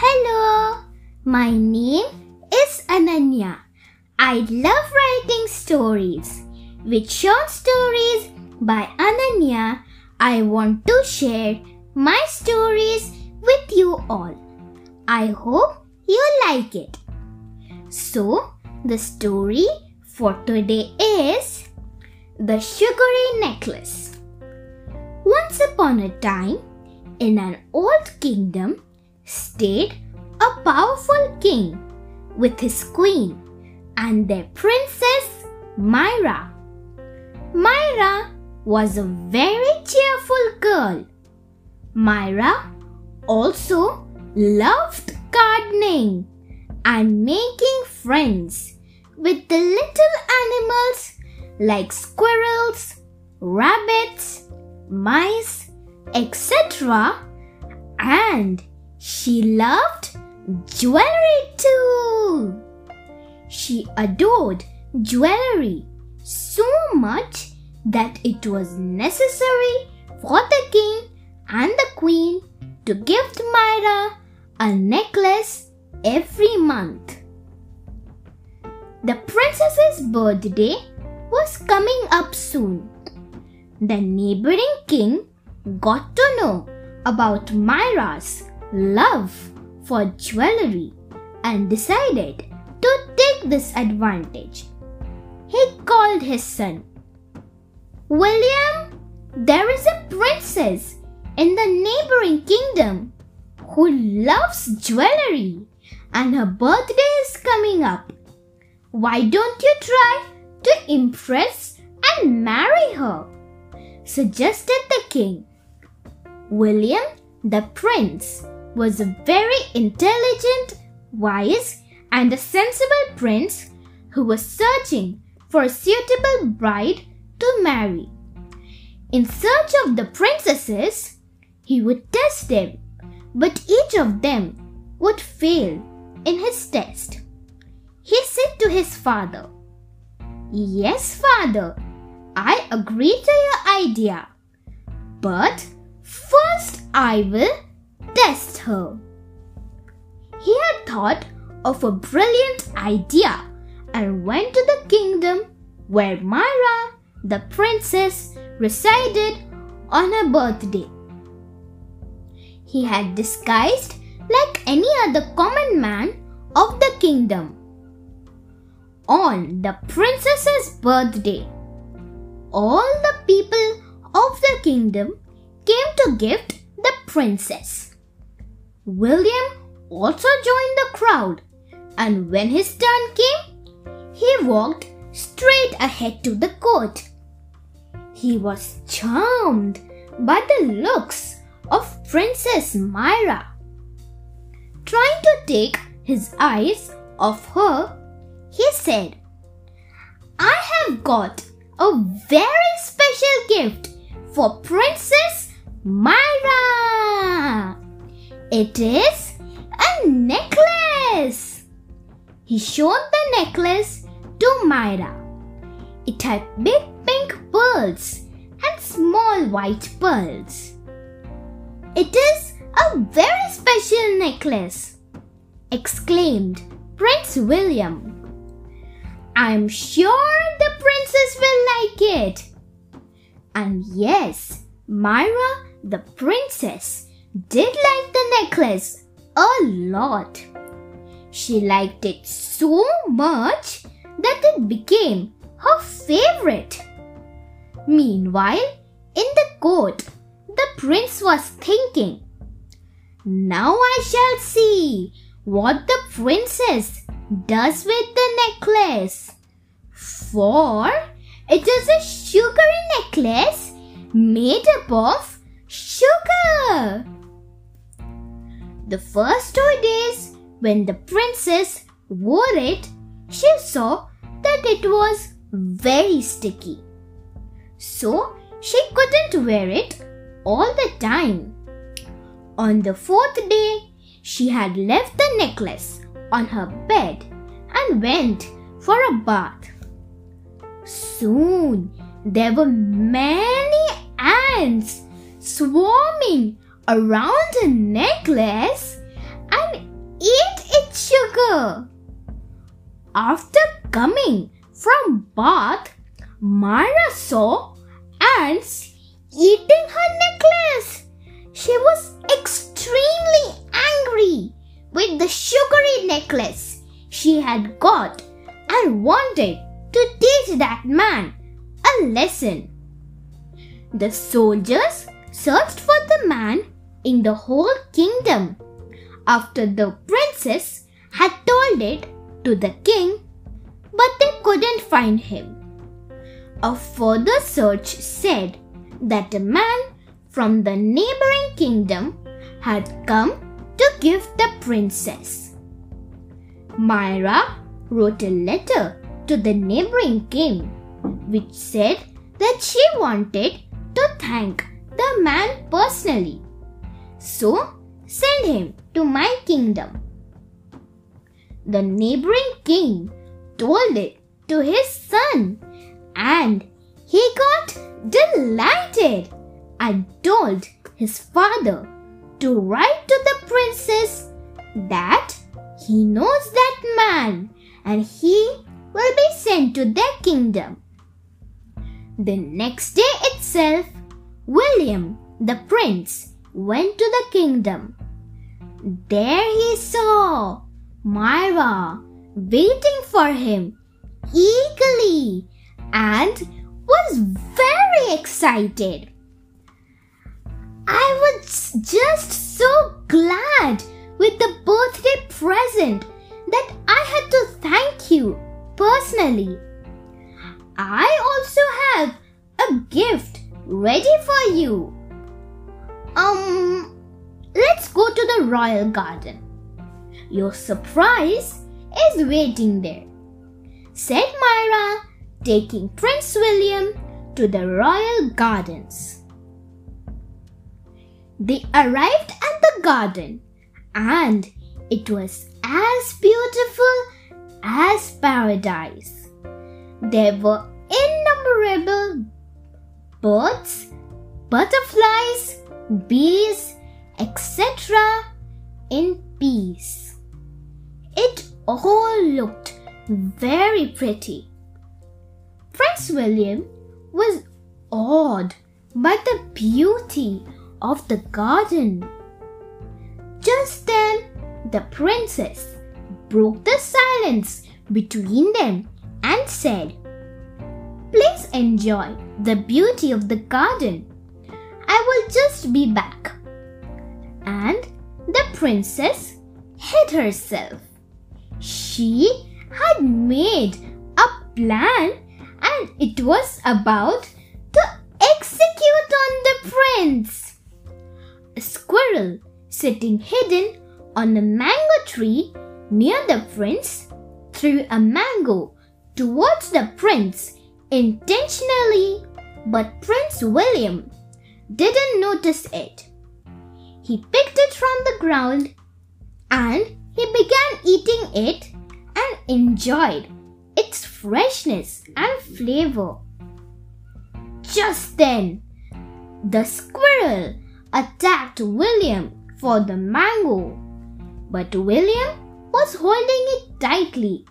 Hello, my name is Ananya. I love writing stories. With short stories by Ananya, I want to share my stories with you all. I hope you like it. So, the story for today is The Sugary Necklace. Once upon a time, in an old kingdom, stayed a powerful king with his queen and their princess Myrah. Myrah was a very cheerful girl. Myrah also loved gardening and making friends with the little animals like squirrels, rabbits, mice, etc. And she loved jewelry too. She adored jewelry so much that it was necessary for the king and the queen to gift Myrah a necklace every month. The princess's birthday was coming up soon. The neighboring king got to know about Myrah's love for jewelry and decided to take this advantage. He called his son. William, there is a princess in the neighboring kingdom who loves jewelry and her birthday is coming up. Why don't you try to impress and marry her? suggested the king. William the prince was a very intelligent, wise, and a sensible prince who was searching for a suitable bride to marry. In search of the princesses, he would test them, but each of them would fail in his test. He said to his father, Yes, father, I agree to your idea, but first I will test her. He had thought of a brilliant idea and went to the kingdom where Myrah, the princess, resided on her birthday. He had disguised like any other common man of the kingdom. On the princess's birthday, all the people of the kingdom came to gift the princess. William also joined the crowd, and when his turn came, he walked straight ahead to the court. He was charmed by the looks of Princess Myrah. Trying to take his eyes off her, he said, I have got a very special gift for Princess Myrah. It is a necklace. He showed the necklace to Myrah. It had big pink pearls and small white pearls. It is a very special necklace, exclaimed Prince William. I'm sure the princess will like it. And yes, Myrah, the princess, did like the necklace a lot. She liked it so much that it became her favorite. Meanwhile, in the court, the prince was thinking, Now I shall see what the princess does with the necklace. For it is a sugary necklace made up of sugar. The first two days, when the princess wore it, she saw that it was very sticky. So she couldn't wear it all the time. On the fourth day, she had left the necklace on her bed and went for a bath. Soon there were many ants swarming around the necklace and eat its sugar. After coming from bath, Myrah saw ants eating her necklace. She was extremely angry with the sugary necklace she had got and wanted to teach that man a lesson. The soldiers searched for the man in the whole kingdom after the princess had told it to the king, but they couldn't find him. A further search said that a man from the neighboring kingdom had come to give the princess. Myrah wrote a letter to the neighboring king, which said that she wanted to thank the man personally. So send him to my kingdom. The neighboring king told it to his son, and he got delighted and told his father to write to the princess that he knows that man and he will be sent to their kingdom. The next day itself, William the prince went to the kingdom. There he saw Myrah waiting for him eagerly and was very excited. I was just so glad with the birthday present that I had to thank you personally. I also have a gift ready for you. Um, let's go to the royal garden. Your surprise is waiting there, said Myrah, taking Prince William to the royal gardens. They arrived at the garden and it was as beautiful as paradise. There were innumerable birds, butterflies, bees, etc. in peace. It all looked very pretty. Prince William was awed by the beauty of the garden. Just then, the princess broke the silence between them and said, Please enjoy the beauty of the garden. I will just be back. And the princess hid herself. She had made a plan and it was about to execute on the prince. A squirrel sitting hidden on a mango tree near the prince threw a mango towards the prince intentionally, but Prince William didn't notice it. He picked it from the ground and he began eating it and enjoyed its freshness and flavor. Just then, the squirrel attacked William for the mango, but William was holding it tightly.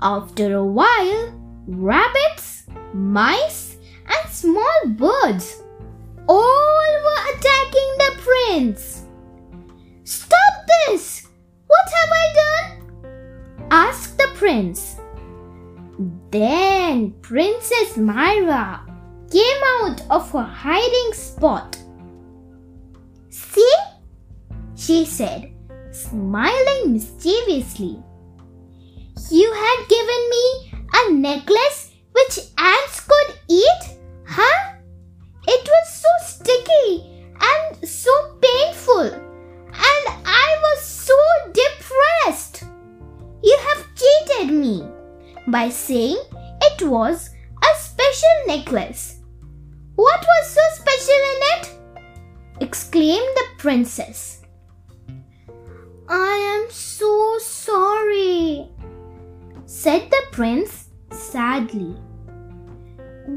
After a while, rabbits, mice, and small birds all were attacking the prince. Stop this! What have I done? asked the prince. Then Princess Myrah came out of her hiding spot. See? she said, smiling mischievously. You had given me a necklace which ants by saying it was a special necklace. What was so special in it? exclaimed the princess. I am so sorry, said the prince sadly.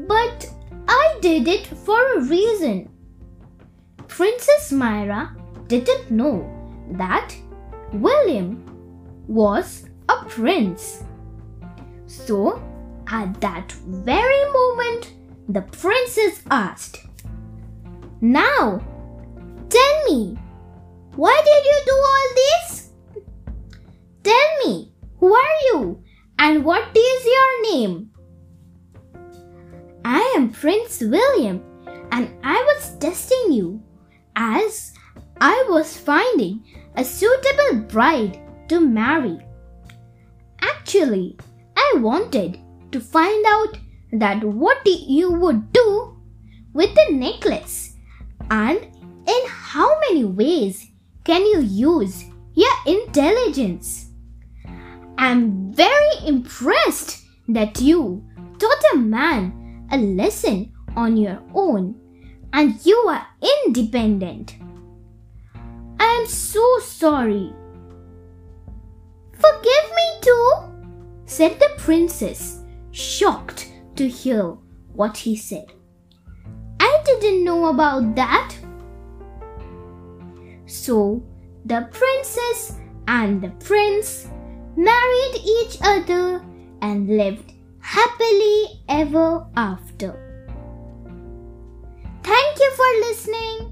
But I did it for a reason. Princess Myrah didn't know that William was a prince. So, at that very moment, the princess asked, Now, tell me, why did you do all this? Tell me, who are you and what is your name? I am Prince William and I was testing you as I was finding a suitable bride to marry. Actually, I wanted to find out that what you would do with the necklace and in how many ways can you use your intelligence. I'm very impressed that you taught a man a lesson on your own and you are independent. I am so sorry. Forgive me too, said the princess, shocked to hear what he said. I didn't know about that. So the princess and the prince married each other and lived happily ever after. Thank you for listening.